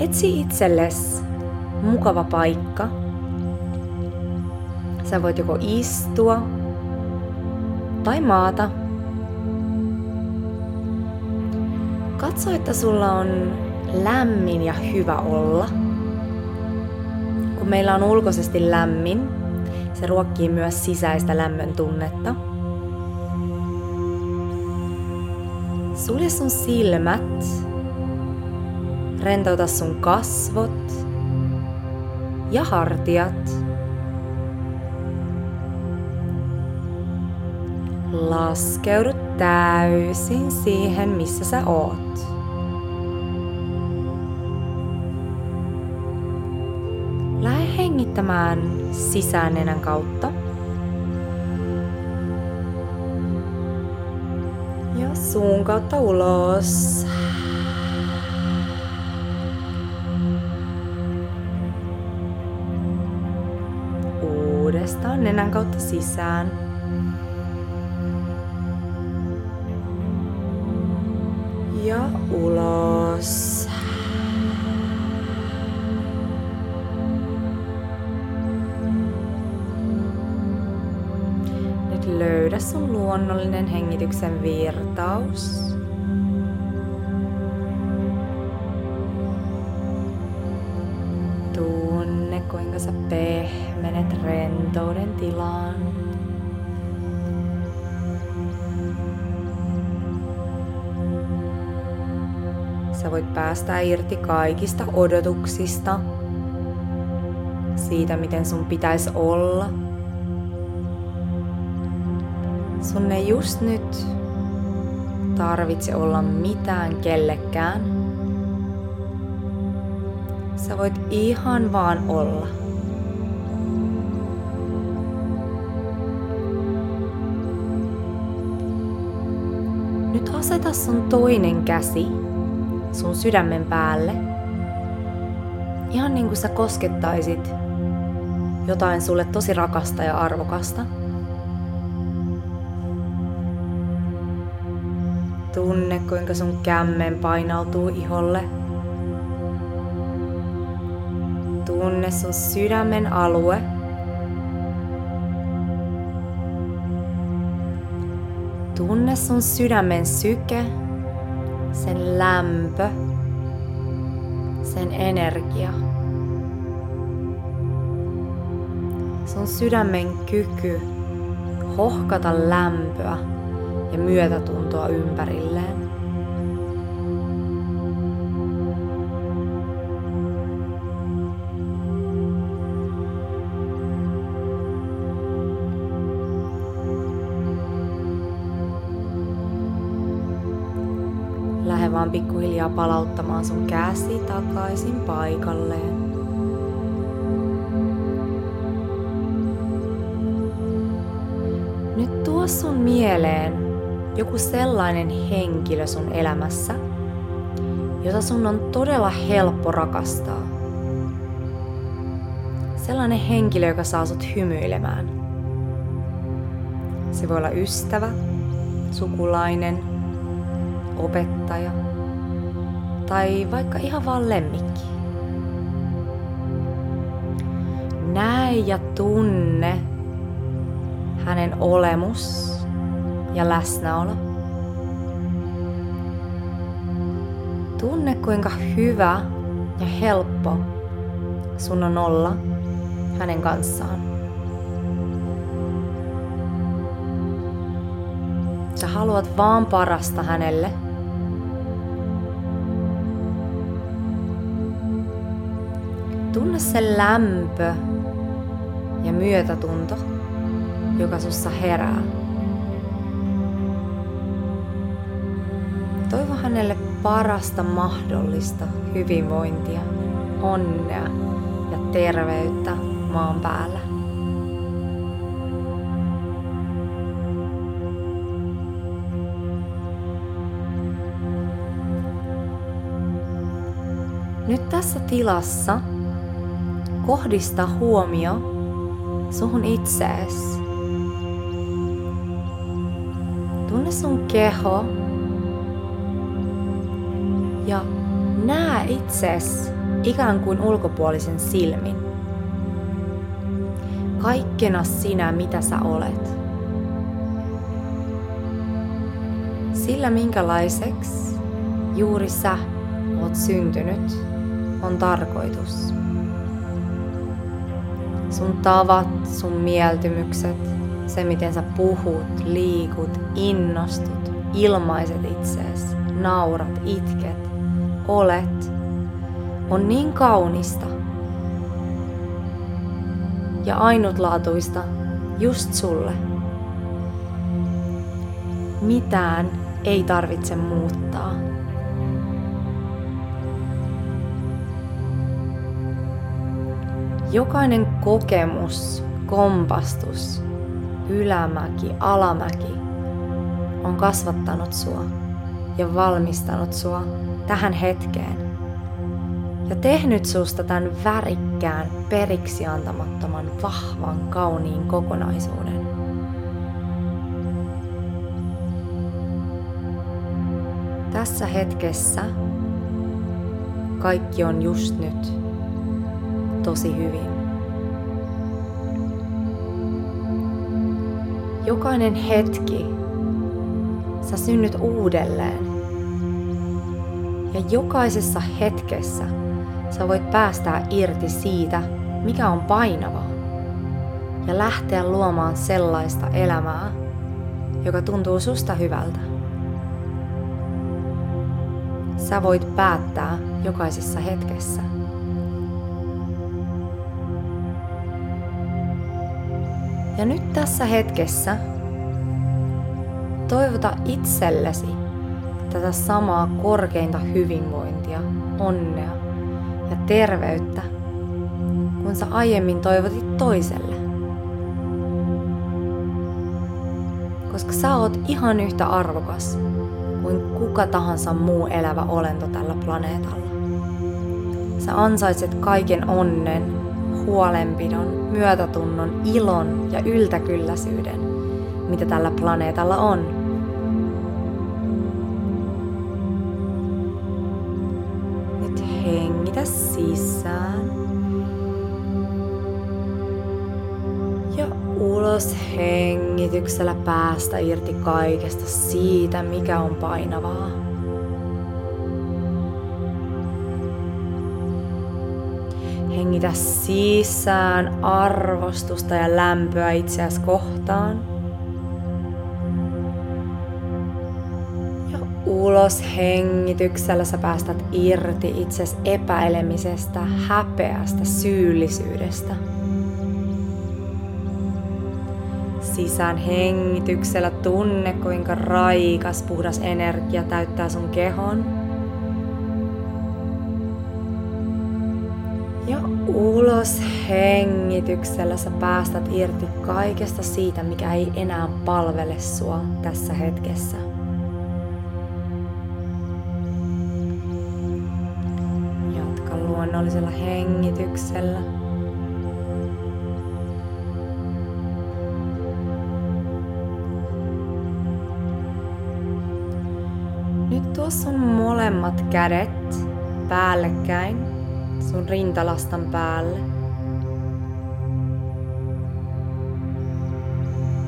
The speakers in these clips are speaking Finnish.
Etsi itsellesi mukava paikka. Sä voit joko istua tai maata. Katso, että sulla on lämmin ja hyvä olla. Kun meillä on ulkoisesti lämmin, se ruokkii myös sisäistä lämmön tunnetta. Sulje sun silmät. Rentouta sun kasvot ja hartiat. Laskeudu täysin siihen, missä sä oot. Lähde hengittämään sisään nenän kautta. Ja suun kautta ulos. Uudestaan nenän kautta sisään. ja ulos. Nyt löydä sun luonnollinen hengityksen virtaus. Sä voit päästä irti kaikista odotuksista, siitä miten sun pitäisi olla. Sun ei just nyt tarvitse olla mitään kellekään. Sä voit ihan vaan olla. Nyt aseta sun toinen käsi sun sydämen päälle. Ihan niin kuin sä koskettaisit jotain sulle tosi rakasta ja arvokasta. Tunne, kuinka sun kämmen painautuu iholle. Tunne sun sydämen alue. Tunne sun sydämen syke sen lämpö, sen energia. Sun sydämen kyky hohkata lämpöä ja myötätuntoa ympärilleen. Vaan pikkuhiljaa palauttamaan sun käsi takaisin paikalleen. Nyt tuo sun mieleen joku sellainen henkilö sun elämässä, jota sun on todella helppo rakastaa. Sellainen henkilö, joka saa sut hymyilemään. Se voi olla ystävä, sukulainen, opettaja – tai vaikka ihan vaan lemmikki. Näe ja tunne hänen olemus ja läsnäolo. Tunne kuinka hyvä ja helppo sun on olla hänen kanssaan. Sä haluat vaan parasta hänelle – Tunne se lämpö ja myötätunto, joka sussa herää. Toivo hänelle parasta mahdollista hyvinvointia, onnea ja terveyttä maan päällä. Nyt tässä tilassa kohdista huomio suhun itsees. Tunne sun keho ja näe itses ikään kuin ulkopuolisen silmin. Kaikkena sinä, mitä sä olet. Sillä minkälaiseksi juuri sä oot syntynyt, on tarkoitus. Sun tavat, sun mieltymykset, se miten sä puhut, liikut, innostut, ilmaiset itseesi, naurat, itket, olet, on niin kaunista ja ainutlaatuista just sulle. Mitään ei tarvitse muuttaa. Jokainen kokemus, kompastus, ylämäki, alamäki on kasvattanut sua ja valmistanut sua tähän hetkeen. Ja tehnyt susta tämän värikkään, periksi antamattoman, vahvan, kauniin kokonaisuuden. Tässä hetkessä kaikki on just nyt tosi hyvin. Jokainen hetki sä synnyt uudelleen. Ja jokaisessa hetkessä sä voit päästää irti siitä, mikä on painavaa. Ja lähteä luomaan sellaista elämää, joka tuntuu susta hyvältä. Sä voit päättää jokaisessa hetkessä. Ja nyt tässä hetkessä toivota itsellesi tätä samaa korkeinta hyvinvointia, onnea ja terveyttä, kun sä aiemmin toivotit toiselle. Koska sä oot ihan yhtä arvokas kuin kuka tahansa muu elävä olento tällä planeetalla. Sä ansaitset kaiken onnen, huolenpidon, myötätunnon, ilon ja yltäkylläisyyden, mitä tällä planeetalla on. hengitä sisään. Ja ulos hengityksellä päästä irti kaikesta siitä, mikä on painavaa. Hengitä sisään arvostusta ja lämpöä itseäsi kohtaan. ulos hengityksellä sä päästät irti itses epäilemisestä, häpeästä, syyllisyydestä. Sisään hengityksellä tunne, kuinka raikas, puhdas energia täyttää sun kehon. Ulos hengityksellä sä päästät irti kaikesta siitä, mikä ei enää palvele sua tässä hetkessä. luonnollisella hengityksellä. Nyt tuo sun molemmat kädet päällekkäin sun rintalastan päälle.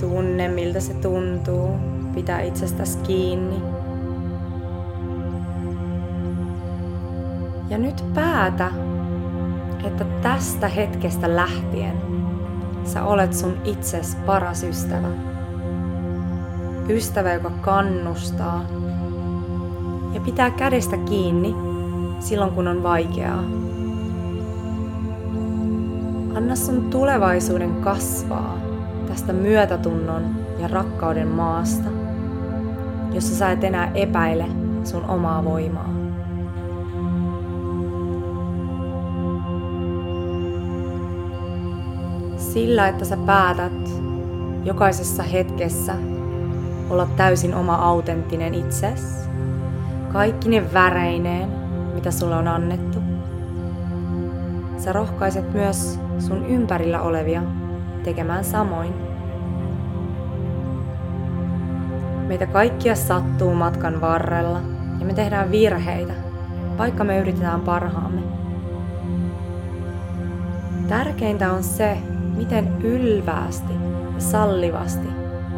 Tunne miltä se tuntuu pitää itsestäsi kiinni. Ja nyt päätä, että tästä hetkestä lähtien sä olet sun itses paras ystävä. Ystävä, joka kannustaa ja pitää kädestä kiinni silloin, kun on vaikeaa. Anna sun tulevaisuuden kasvaa tästä myötätunnon ja rakkauden maasta, jossa sä et enää epäile sun omaa voimaa. Sillä, että sä päätät jokaisessa hetkessä olla täysin oma autenttinen itses, kaikki ne väreineen, mitä sulle on annettu. Sä rohkaiset myös sun ympärillä olevia tekemään samoin. Meitä kaikkia sattuu matkan varrella ja me tehdään virheitä, vaikka me yritetään parhaamme. Tärkeintä on se, miten ylväästi ja sallivasti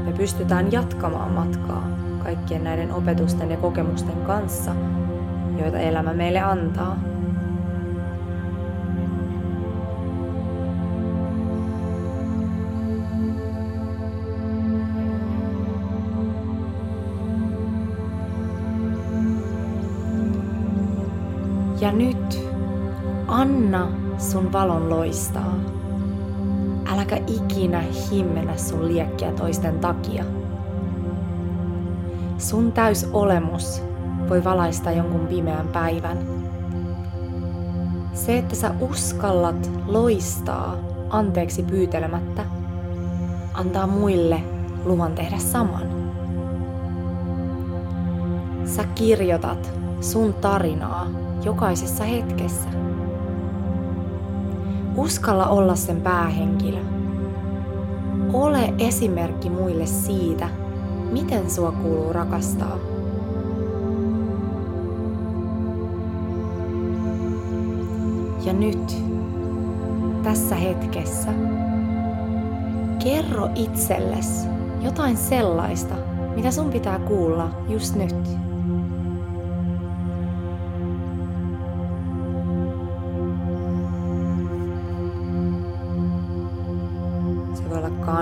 me pystytään jatkamaan matkaa kaikkien näiden opetusten ja kokemusten kanssa, joita elämä meille antaa. Ja nyt anna sun valon loistaa. Äläkä ikinä himmennä sun liekkiä toisten takia. Sun täys olemus voi valaista jonkun pimeän päivän. Se, että sä uskallat loistaa anteeksi pyytelemättä, antaa muille luvan tehdä saman. Sä kirjoitat sun tarinaa jokaisessa hetkessä. Uskalla olla sen päähenkilö. Ole esimerkki muille siitä, miten sua kuuluu rakastaa. Ja nyt, tässä hetkessä, kerro itsellesi jotain sellaista, mitä sun pitää kuulla just nyt.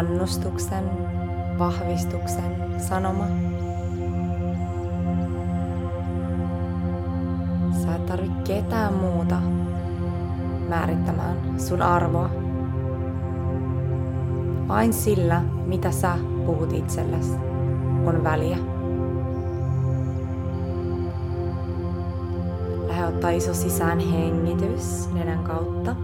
kannustuksen, vahvistuksen sanoma. Sä et tarvi ketään muuta määrittämään sun arvoa. Vain sillä, mitä sä puhut itsellesi, on väliä. Lähde ottaa iso sisään hengitys nenän kautta.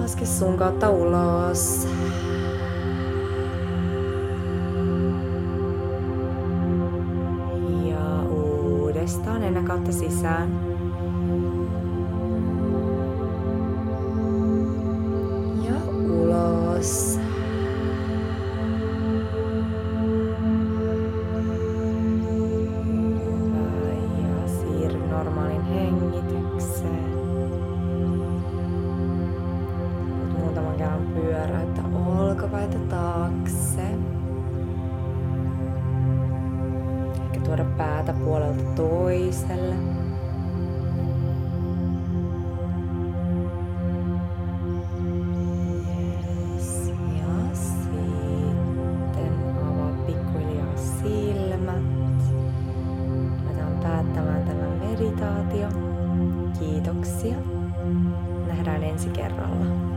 laske sun kautta ulos. Uudestaan nenän kautta päätä puolelta toiselle. Ja sitten avaa silmät. Kiitoksia. Nähdään ensi kerralla.